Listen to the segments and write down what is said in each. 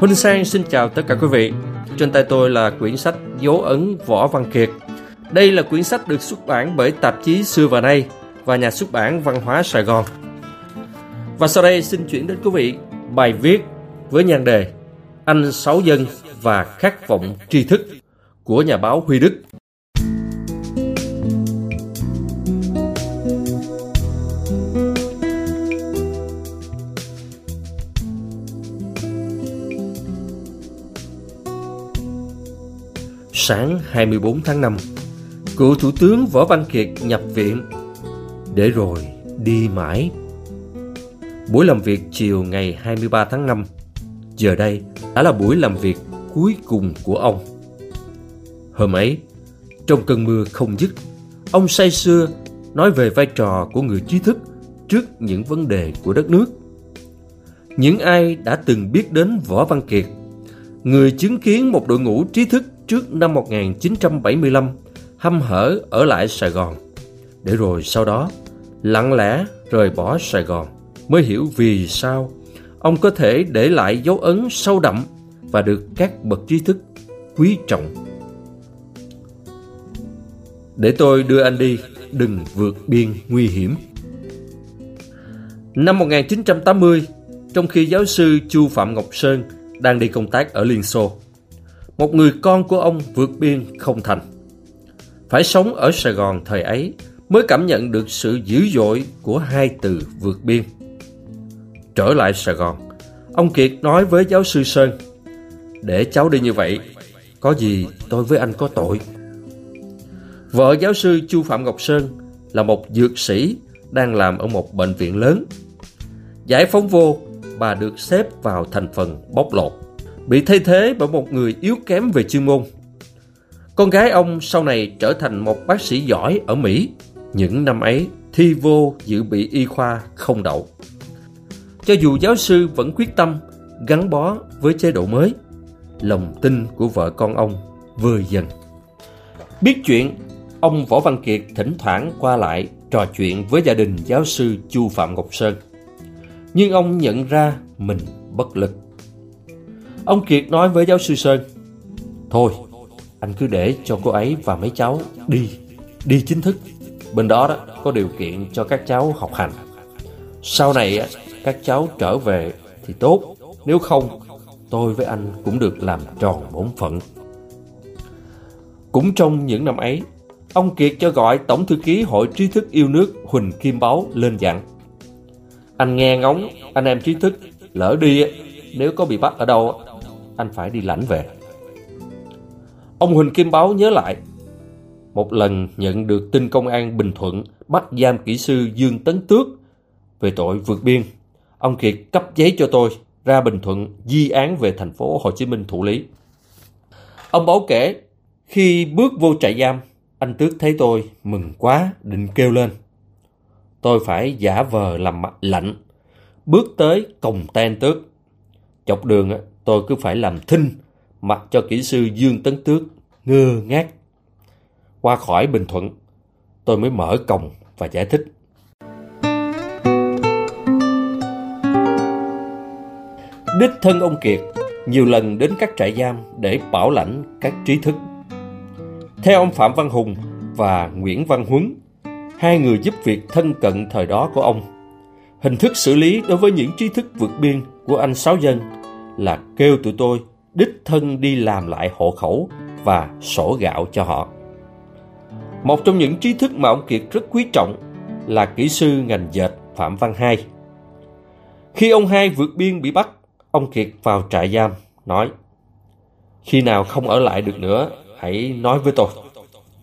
Huynh Sang xin chào tất cả quý vị. Trên tay tôi là quyển sách Dấu ấn Võ Văn Kiệt. Đây là quyển sách được xuất bản bởi tạp chí Xưa và Nay và nhà xuất bản Văn hóa Sài Gòn. Và sau đây xin chuyển đến quý vị bài viết với nhan đề Anh Sáu Dân và Khát vọng tri thức của nhà báo Huy Đức. Sáng 24 tháng 5, cựu Thủ tướng Võ Văn Kiệt nhập viện để rồi đi mãi. Buổi làm việc chiều ngày 23 tháng 5, giờ đây đã là buổi làm việc cuối cùng của ông. Hôm ấy, trong cơn mưa không dứt, ông say sưa nói về vai trò của người trí thức trước những vấn đề của đất nước. Những ai đã từng biết đến Võ Văn Kiệt, người chứng kiến một đội ngũ trí thức trước năm 1975 hăm hở ở lại Sài Gòn, để rồi sau đó lặng lẽ rời bỏ Sài Gòn mới hiểu vì sao ông có thể để lại dấu ấn sâu đậm và được các bậc trí thức quý trọng. Để tôi đưa anh đi, đừng vượt biên nguy hiểm. Năm 1980, trong khi giáo sư Chu Phạm Ngọc Sơn đang đi công tác ở Liên Xô, một người con của ông vượt biên không thành. Phải sống ở Sài Gòn thời ấy mới cảm nhận được sự dữ dội của hai từ vượt biên. Trở lại Sài Gòn, ông Kiệt nói với giáo sư Sơn, để cháu đi như vậy, có gì tôi với anh có tội. Vợ giáo sư Chu Phạm Ngọc Sơn là một dược sĩ đang làm ở một bệnh viện lớn. Giải phóng vô, bà được xếp vào thành phần bóc lột bị thay thế bởi một người yếu kém về chuyên môn. Con gái ông sau này trở thành một bác sĩ giỏi ở Mỹ. Những năm ấy, thi vô dự bị y khoa không đậu. Cho dù giáo sư vẫn quyết tâm gắn bó với chế độ mới, lòng tin của vợ con ông vơi dần. Biết chuyện, ông Võ Văn Kiệt thỉnh thoảng qua lại trò chuyện với gia đình giáo sư Chu Phạm Ngọc Sơn. Nhưng ông nhận ra mình bất lực. Ông Kiệt nói với giáo sư Sơn, Thôi, anh cứ để cho cô ấy và mấy cháu đi Đi chính thức. Bên đó đó, có điều kiện cho các cháu học hành. Sau này các cháu trở về thì tốt. Nếu không, tôi với anh cũng được làm tròn bổn phận. Cũng trong những năm ấy, Ông Kiệt cho gọi Tổng Thư ký Hội Trí thức Yêu nước Huỳnh Kim Báu lên dặn Anh nghe ngóng, anh em trí thức, Lỡ đi nếu có bị bắt ở đâu anh phải đi lãnh về. Ông Huỳnh Kim Báo nhớ lại, một lần nhận được tin công an Bình Thuận bắt giam kỹ sư Dương Tấn Tước về tội vượt biên. Ông Kiệt cấp giấy cho tôi ra Bình Thuận di án về thành phố Hồ Chí Minh thủ lý. Ông Báo kể, khi bước vô trại giam, anh Tước thấy tôi mừng quá định kêu lên. Tôi phải giả vờ làm mặt lạnh, bước tới còng ten Tước. Chọc đường tôi cứ phải làm thinh mặc cho kỹ sư Dương Tấn Tước ngơ ngác. Qua khỏi Bình Thuận, tôi mới mở cổng và giải thích. Đích thân ông Kiệt nhiều lần đến các trại giam để bảo lãnh các trí thức. Theo ông Phạm Văn Hùng và Nguyễn Văn Huấn, hai người giúp việc thân cận thời đó của ông, hình thức xử lý đối với những trí thức vượt biên của anh Sáu Dân là kêu tụi tôi đích thân đi làm lại hộ khẩu và sổ gạo cho họ. Một trong những trí thức mà ông Kiệt rất quý trọng là kỹ sư ngành dệt Phạm Văn Hai. Khi ông Hai vượt biên bị bắt, ông Kiệt vào trại giam, nói Khi nào không ở lại được nữa, hãy nói với tôi.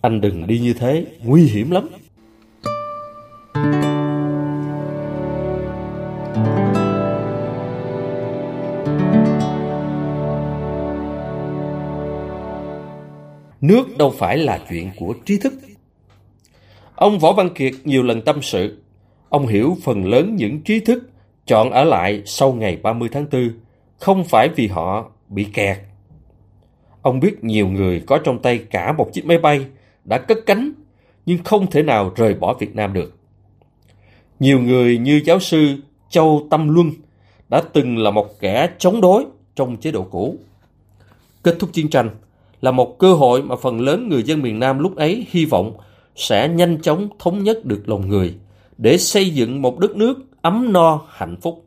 Anh đừng đi như thế, nguy hiểm lắm. Nước đâu phải là chuyện của trí thức. Ông Võ Văn Kiệt nhiều lần tâm sự, ông hiểu phần lớn những trí thức chọn ở lại sau ngày 30 tháng 4 không phải vì họ bị kẹt. Ông biết nhiều người có trong tay cả một chiếc máy bay đã cất cánh nhưng không thể nào rời bỏ Việt Nam được. Nhiều người như giáo sư Châu Tâm Luân đã từng là một kẻ chống đối trong chế độ cũ. Kết thúc chiến tranh là một cơ hội mà phần lớn người dân miền Nam lúc ấy hy vọng sẽ nhanh chóng thống nhất được lòng người để xây dựng một đất nước ấm no hạnh phúc.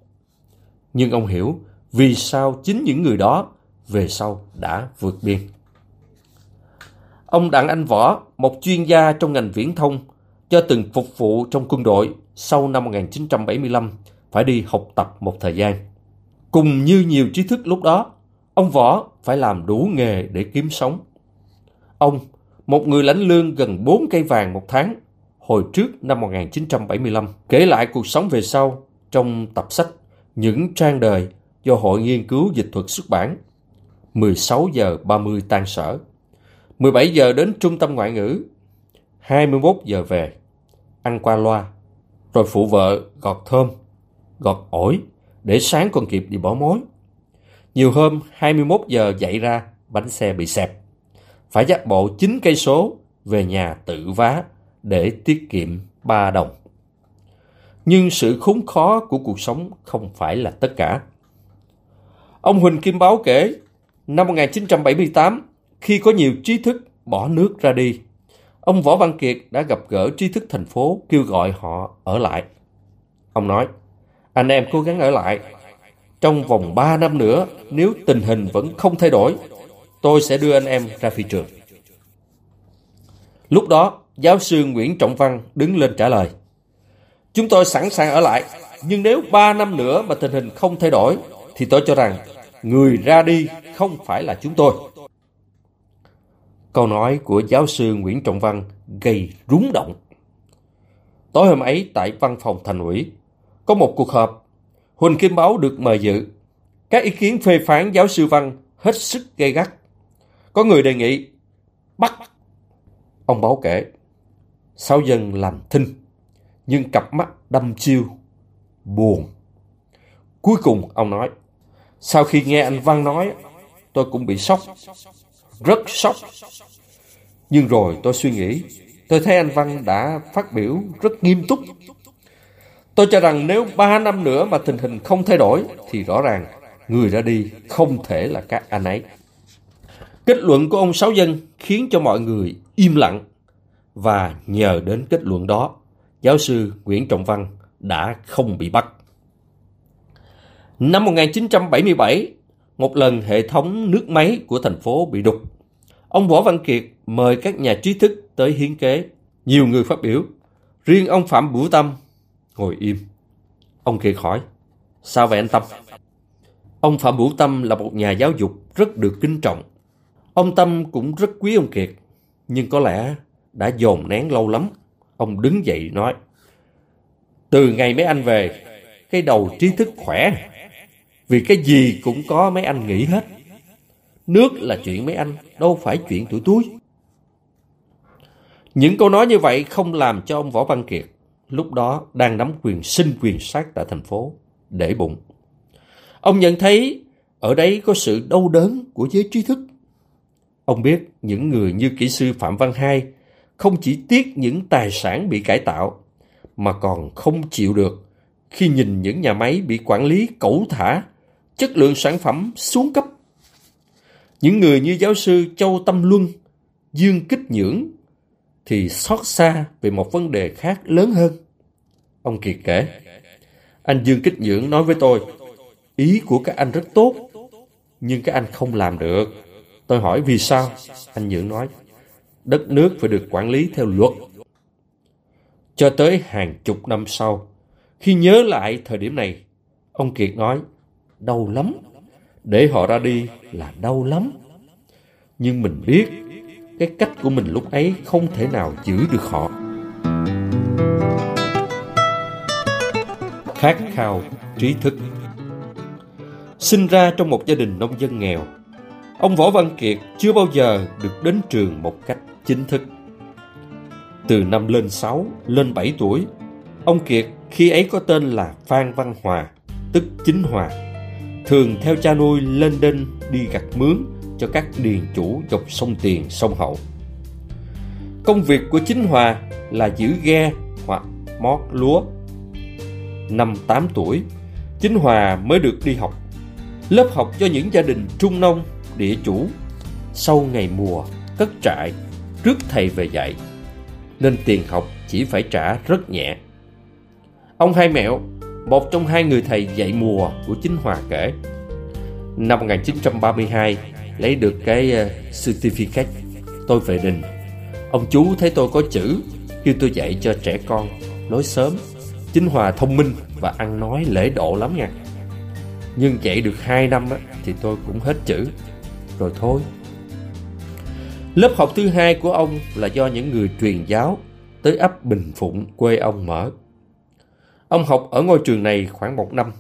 Nhưng ông hiểu vì sao chính những người đó về sau đã vượt biên. Ông Đặng Anh Võ, một chuyên gia trong ngành viễn thông, cho từng phục vụ trong quân đội sau năm 1975, phải đi học tập một thời gian. Cùng như nhiều trí thức lúc đó, ông Võ phải làm đủ nghề để kiếm sống. Ông, một người lãnh lương gần 4 cây vàng một tháng, hồi trước năm 1975, kể lại cuộc sống về sau trong tập sách Những trang đời do Hội Nghiên cứu Dịch thuật xuất bản. 16 giờ 30 tan sở. 17 giờ đến trung tâm ngoại ngữ. 21 giờ về. Ăn qua loa. Rồi phụ vợ gọt thơm, gọt ổi để sáng còn kịp đi bỏ mối. Nhiều hôm 21 giờ dậy ra bánh xe bị xẹp. Phải dắt bộ 9 cây số về nhà tự vá để tiết kiệm 3 đồng. Nhưng sự khốn khó của cuộc sống không phải là tất cả. Ông Huỳnh Kim Báo kể, năm 1978, khi có nhiều trí thức bỏ nước ra đi, ông Võ Văn Kiệt đã gặp gỡ trí thức thành phố kêu gọi họ ở lại. Ông nói, anh em cố gắng ở lại. Trong vòng 3 năm nữa, nếu tình hình vẫn không thay đổi, tôi sẽ đưa anh em ra phi trường. Lúc đó, giáo sư Nguyễn Trọng Văn đứng lên trả lời. Chúng tôi sẵn sàng ở lại, nhưng nếu 3 năm nữa mà tình hình không thay đổi, thì tôi cho rằng người ra đi không phải là chúng tôi. Câu nói của giáo sư Nguyễn Trọng Văn gây rúng động. Tối hôm ấy tại văn phòng thành ủy, có một cuộc họp, Huỳnh Kim Báo được mời dự. Các ý kiến phê phán giáo sư Văn hết sức gay gắt. Có người đề nghị bắt. Ông Báo kể, sáu dân làm thinh, nhưng cặp mắt đâm chiêu, buồn. Cuối cùng ông nói, sau khi nghe anh Văn nói, tôi cũng bị sốc, rất sốc. Nhưng rồi tôi suy nghĩ, tôi thấy anh Văn đã phát biểu rất nghiêm túc. Tôi cho rằng nếu ba năm nữa mà tình hình không thay đổi, thì rõ ràng người ra đi không thể là các anh ấy. Kết luận của ông Sáu Dân khiến cho mọi người im lặng và nhờ đến kết luận đó, giáo sư Nguyễn Trọng Văn đã không bị bắt. Năm 1977, một lần hệ thống nước máy của thành phố bị đục. Ông Võ Văn Kiệt mời các nhà trí thức tới hiến kế. Nhiều người phát biểu. Riêng ông Phạm Bửu Tâm ngồi im. Ông Kiệt hỏi, sao vậy anh Tâm? Ông Phạm Vũ Tâm là một nhà giáo dục rất được kính trọng. Ông Tâm cũng rất quý ông Kiệt, nhưng có lẽ đã dồn nén lâu lắm. Ông đứng dậy nói, từ ngày mấy anh về, cái đầu trí thức khỏe vì cái gì cũng có mấy anh nghĩ hết. Nước là chuyện mấy anh, đâu phải chuyện tuổi túi. Những câu nói như vậy không làm cho ông Võ Văn Kiệt lúc đó đang nắm quyền sinh quyền sát tại thành phố, để bụng. Ông nhận thấy ở đấy có sự đau đớn của giới trí thức. Ông biết những người như kỹ sư Phạm Văn Hai không chỉ tiếc những tài sản bị cải tạo, mà còn không chịu được khi nhìn những nhà máy bị quản lý cẩu thả chất lượng sản phẩm xuống cấp. Những người như giáo sư Châu Tâm Luân, Dương Kích Nhưỡng thì xót xa về một vấn đề khác lớn hơn. Ông Kiệt kể, anh Dương Kích Nhưỡng nói với tôi, ý của các anh rất tốt, nhưng các anh không làm được. Tôi hỏi vì sao? Anh Nhưỡng nói, đất nước phải được quản lý theo luật. Cho tới hàng chục năm sau, khi nhớ lại thời điểm này, ông Kiệt nói, đau lắm. Để họ ra đi là đau lắm. Nhưng mình biết cái cách của mình lúc ấy không thể nào giữ được họ. Khát khao trí thức Sinh ra trong một gia đình nông dân nghèo, ông Võ Văn Kiệt chưa bao giờ được đến trường một cách chính thức. Từ năm lên 6, lên 7 tuổi, ông Kiệt khi ấy có tên là Phan Văn Hòa, tức Chính Hòa thường theo cha nuôi lên đên đi gặt mướn cho các điền chủ dọc sông Tiền, sông Hậu. Công việc của chính Hòa là giữ ghe hoặc mót lúa. Năm 8 tuổi, chính Hòa mới được đi học. Lớp học cho những gia đình trung nông, địa chủ Sau ngày mùa, cất trại, rước thầy về dạy Nên tiền học chỉ phải trả rất nhẹ Ông Hai Mẹo, một trong hai người thầy dạy mùa của Chính Hòa kể Năm 1932, lấy được cái ờ, certificate. Tôi về đình. Ông chú thấy tôi có chữ kêu tôi dạy cho trẻ con nói sớm. Chính hòa thông minh và ăn nói lễ độ lắm nha. Nhưng dạy được hai năm á, thì tôi cũng hết chữ. Rồi thôi. Lớp học thứ hai của ông là do những người truyền giáo tới ấp bình phụng quê ông mở. Ông học ở ngôi trường này khoảng một năm.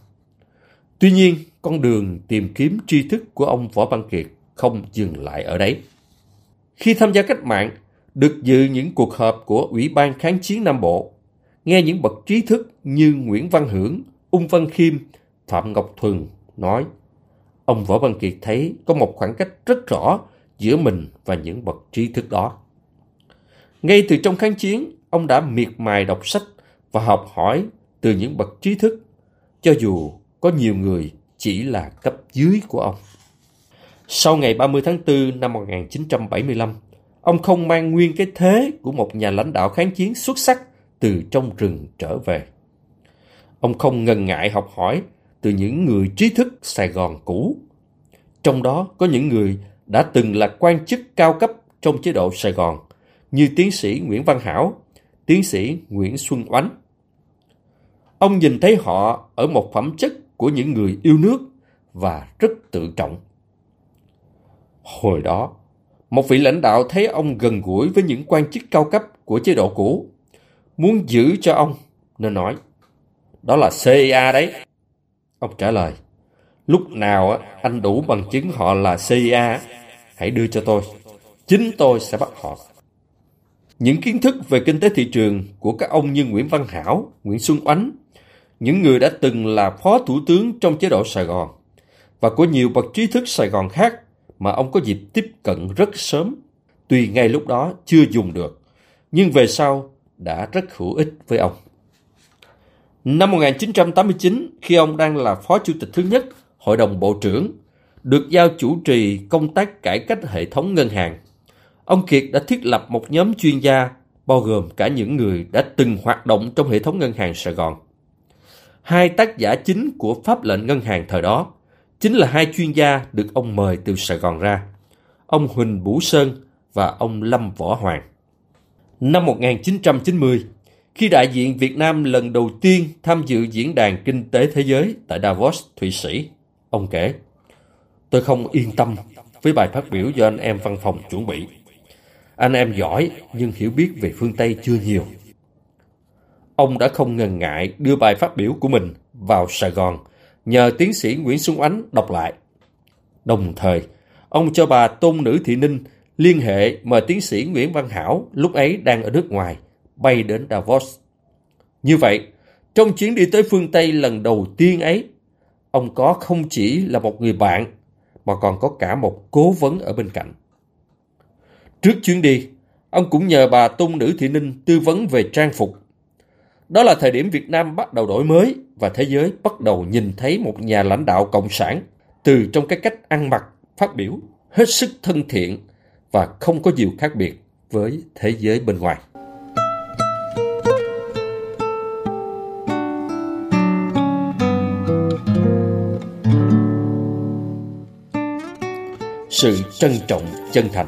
Tuy nhiên con đường tìm kiếm tri thức của ông võ văn kiệt không dừng lại ở đấy. Khi tham gia cách mạng, được dự những cuộc họp của Ủy ban Kháng chiến Nam Bộ, nghe những bậc trí thức như Nguyễn Văn Hưởng, Ung Văn Khiêm, Phạm Ngọc Thuần nói, ông Võ Văn Kiệt thấy có một khoảng cách rất rõ giữa mình và những bậc trí thức đó. Ngay từ trong kháng chiến, ông đã miệt mài đọc sách và học hỏi từ những bậc trí thức, cho dù có nhiều người chỉ là cấp dưới của ông. Sau ngày 30 tháng 4 năm 1975, ông không mang nguyên cái thế của một nhà lãnh đạo kháng chiến xuất sắc từ trong rừng trở về. Ông không ngần ngại học hỏi từ những người trí thức Sài Gòn cũ. Trong đó có những người đã từng là quan chức cao cấp trong chế độ Sài Gòn như tiến sĩ Nguyễn Văn Hảo, tiến sĩ Nguyễn Xuân Oánh. Ông nhìn thấy họ ở một phẩm chất của những người yêu nước và rất tự trọng. Hồi đó, một vị lãnh đạo thấy ông gần gũi với những quan chức cao cấp của chế độ cũ, muốn giữ cho ông, nên nói, đó là CIA đấy. Ông trả lời, lúc nào anh đủ bằng chứng họ là CIA, hãy đưa cho tôi, chính tôi sẽ bắt họ. Những kiến thức về kinh tế thị trường của các ông như Nguyễn Văn Hảo, Nguyễn Xuân Oánh, những người đã từng là phó thủ tướng trong chế độ Sài Gòn, và của nhiều bậc trí thức Sài Gòn khác mà ông có dịp tiếp cận rất sớm, tuy ngay lúc đó chưa dùng được, nhưng về sau đã rất hữu ích với ông. Năm 1989, khi ông đang là phó chủ tịch thứ nhất Hội đồng Bộ trưởng, được giao chủ trì công tác cải cách hệ thống ngân hàng, ông Kiệt đã thiết lập một nhóm chuyên gia bao gồm cả những người đã từng hoạt động trong hệ thống ngân hàng Sài Gòn. Hai tác giả chính của pháp lệnh ngân hàng thời đó chính là hai chuyên gia được ông mời từ Sài Gòn ra, ông Huỳnh Bủ Sơn và ông Lâm Võ Hoàng. Năm 1990, khi đại diện Việt Nam lần đầu tiên tham dự diễn đàn kinh tế thế giới tại Davos, Thụy Sĩ, ông kể, Tôi không yên tâm với bài phát biểu do anh em văn phòng chuẩn bị. Anh em giỏi nhưng hiểu biết về phương Tây chưa nhiều. Ông đã không ngần ngại đưa bài phát biểu của mình vào Sài Gòn nhờ tiến sĩ Nguyễn Xuân Ánh đọc lại. Đồng thời, ông cho bà Tôn Nữ Thị Ninh liên hệ mời tiến sĩ Nguyễn Văn Hảo lúc ấy đang ở nước ngoài bay đến Davos. Như vậy, trong chuyến đi tới phương Tây lần đầu tiên ấy, ông có không chỉ là một người bạn mà còn có cả một cố vấn ở bên cạnh. Trước chuyến đi, ông cũng nhờ bà Tôn Nữ Thị Ninh tư vấn về trang phục đó là thời điểm Việt Nam bắt đầu đổi mới và thế giới bắt đầu nhìn thấy một nhà lãnh đạo cộng sản từ trong cái cách ăn mặc, phát biểu hết sức thân thiện và không có nhiều khác biệt với thế giới bên ngoài. Sự trân trọng chân thành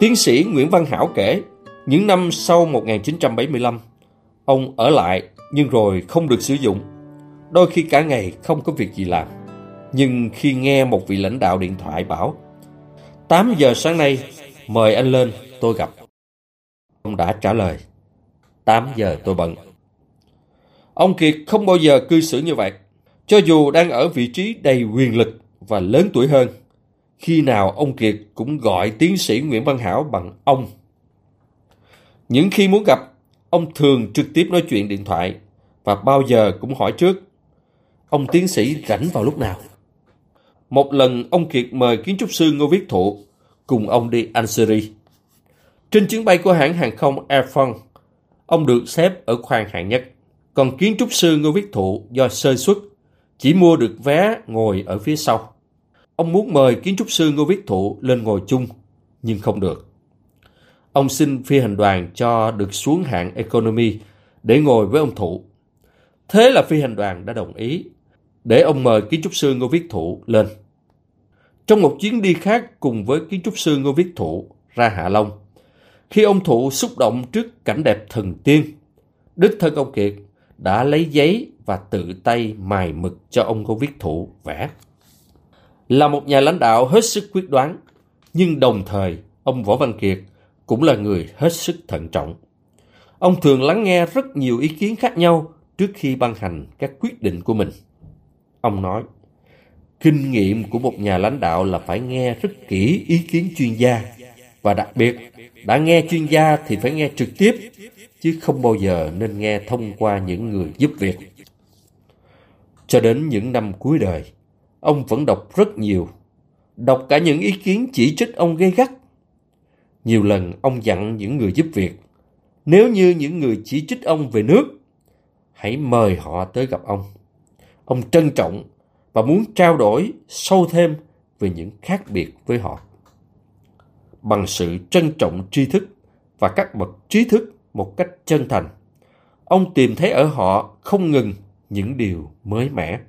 Tiến sĩ Nguyễn Văn Hảo kể, những năm sau 1975, Ông ở lại nhưng rồi không được sử dụng. Đôi khi cả ngày không có việc gì làm. Nhưng khi nghe một vị lãnh đạo điện thoại bảo 8 giờ sáng nay mời anh lên tôi gặp. Ông đã trả lời 8 giờ tôi bận. Ông Kiệt không bao giờ cư xử như vậy. Cho dù đang ở vị trí đầy quyền lực và lớn tuổi hơn, khi nào ông Kiệt cũng gọi tiến sĩ Nguyễn Văn Hảo bằng ông. Những khi muốn gặp Ông thường trực tiếp nói chuyện điện thoại và bao giờ cũng hỏi trước. Ông tiến sĩ rảnh vào lúc nào? Một lần ông Kiệt mời kiến trúc sư Ngô Viết Thụ cùng ông đi Algeria. Trên chuyến bay của hãng hàng không Air France, ông được xếp ở khoang hạng nhất. Còn kiến trúc sư Ngô Viết Thụ do sơ xuất chỉ mua được vé ngồi ở phía sau. Ông muốn mời kiến trúc sư Ngô Viết Thụ lên ngồi chung, nhưng không được. Ông xin phi hành đoàn cho được xuống hạng economy để ngồi với ông Thụ. Thế là phi hành đoàn đã đồng ý để ông mời kiến trúc sư Ngô Viết Thụ lên. Trong một chuyến đi khác cùng với kiến trúc sư Ngô Viết Thụ ra Hạ Long, khi ông Thụ xúc động trước cảnh đẹp thần tiên, Đức Thân Ông Kiệt đã lấy giấy và tự tay mài mực cho ông Ngô Viết Thụ vẽ. Là một nhà lãnh đạo hết sức quyết đoán, nhưng đồng thời ông Võ Văn Kiệt cũng là người hết sức thận trọng. Ông thường lắng nghe rất nhiều ý kiến khác nhau trước khi ban hành các quyết định của mình. Ông nói, kinh nghiệm của một nhà lãnh đạo là phải nghe rất kỹ ý kiến chuyên gia và đặc biệt đã nghe chuyên gia thì phải nghe trực tiếp chứ không bao giờ nên nghe thông qua những người giúp việc. Cho đến những năm cuối đời, ông vẫn đọc rất nhiều, đọc cả những ý kiến chỉ trích ông gây gắt. Nhiều lần ông dặn những người giúp việc, nếu như những người chỉ trích ông về nước, hãy mời họ tới gặp ông. Ông trân trọng và muốn trao đổi sâu thêm về những khác biệt với họ. Bằng sự trân trọng tri thức và các bậc trí thức một cách chân thành, ông tìm thấy ở họ không ngừng những điều mới mẻ.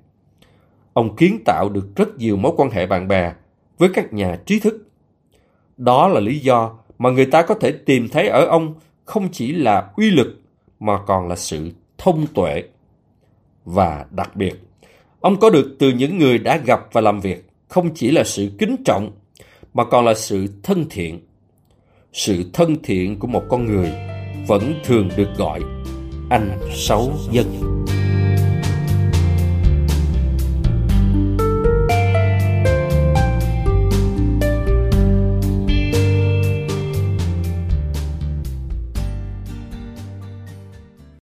Ông kiến tạo được rất nhiều mối quan hệ bạn bè với các nhà trí thức. Đó là lý do mà người ta có thể tìm thấy ở ông không chỉ là uy lực mà còn là sự thông tuệ. Và đặc biệt, ông có được từ những người đã gặp và làm việc không chỉ là sự kính trọng mà còn là sự thân thiện. Sự thân thiện của một con người vẫn thường được gọi anh xấu dân.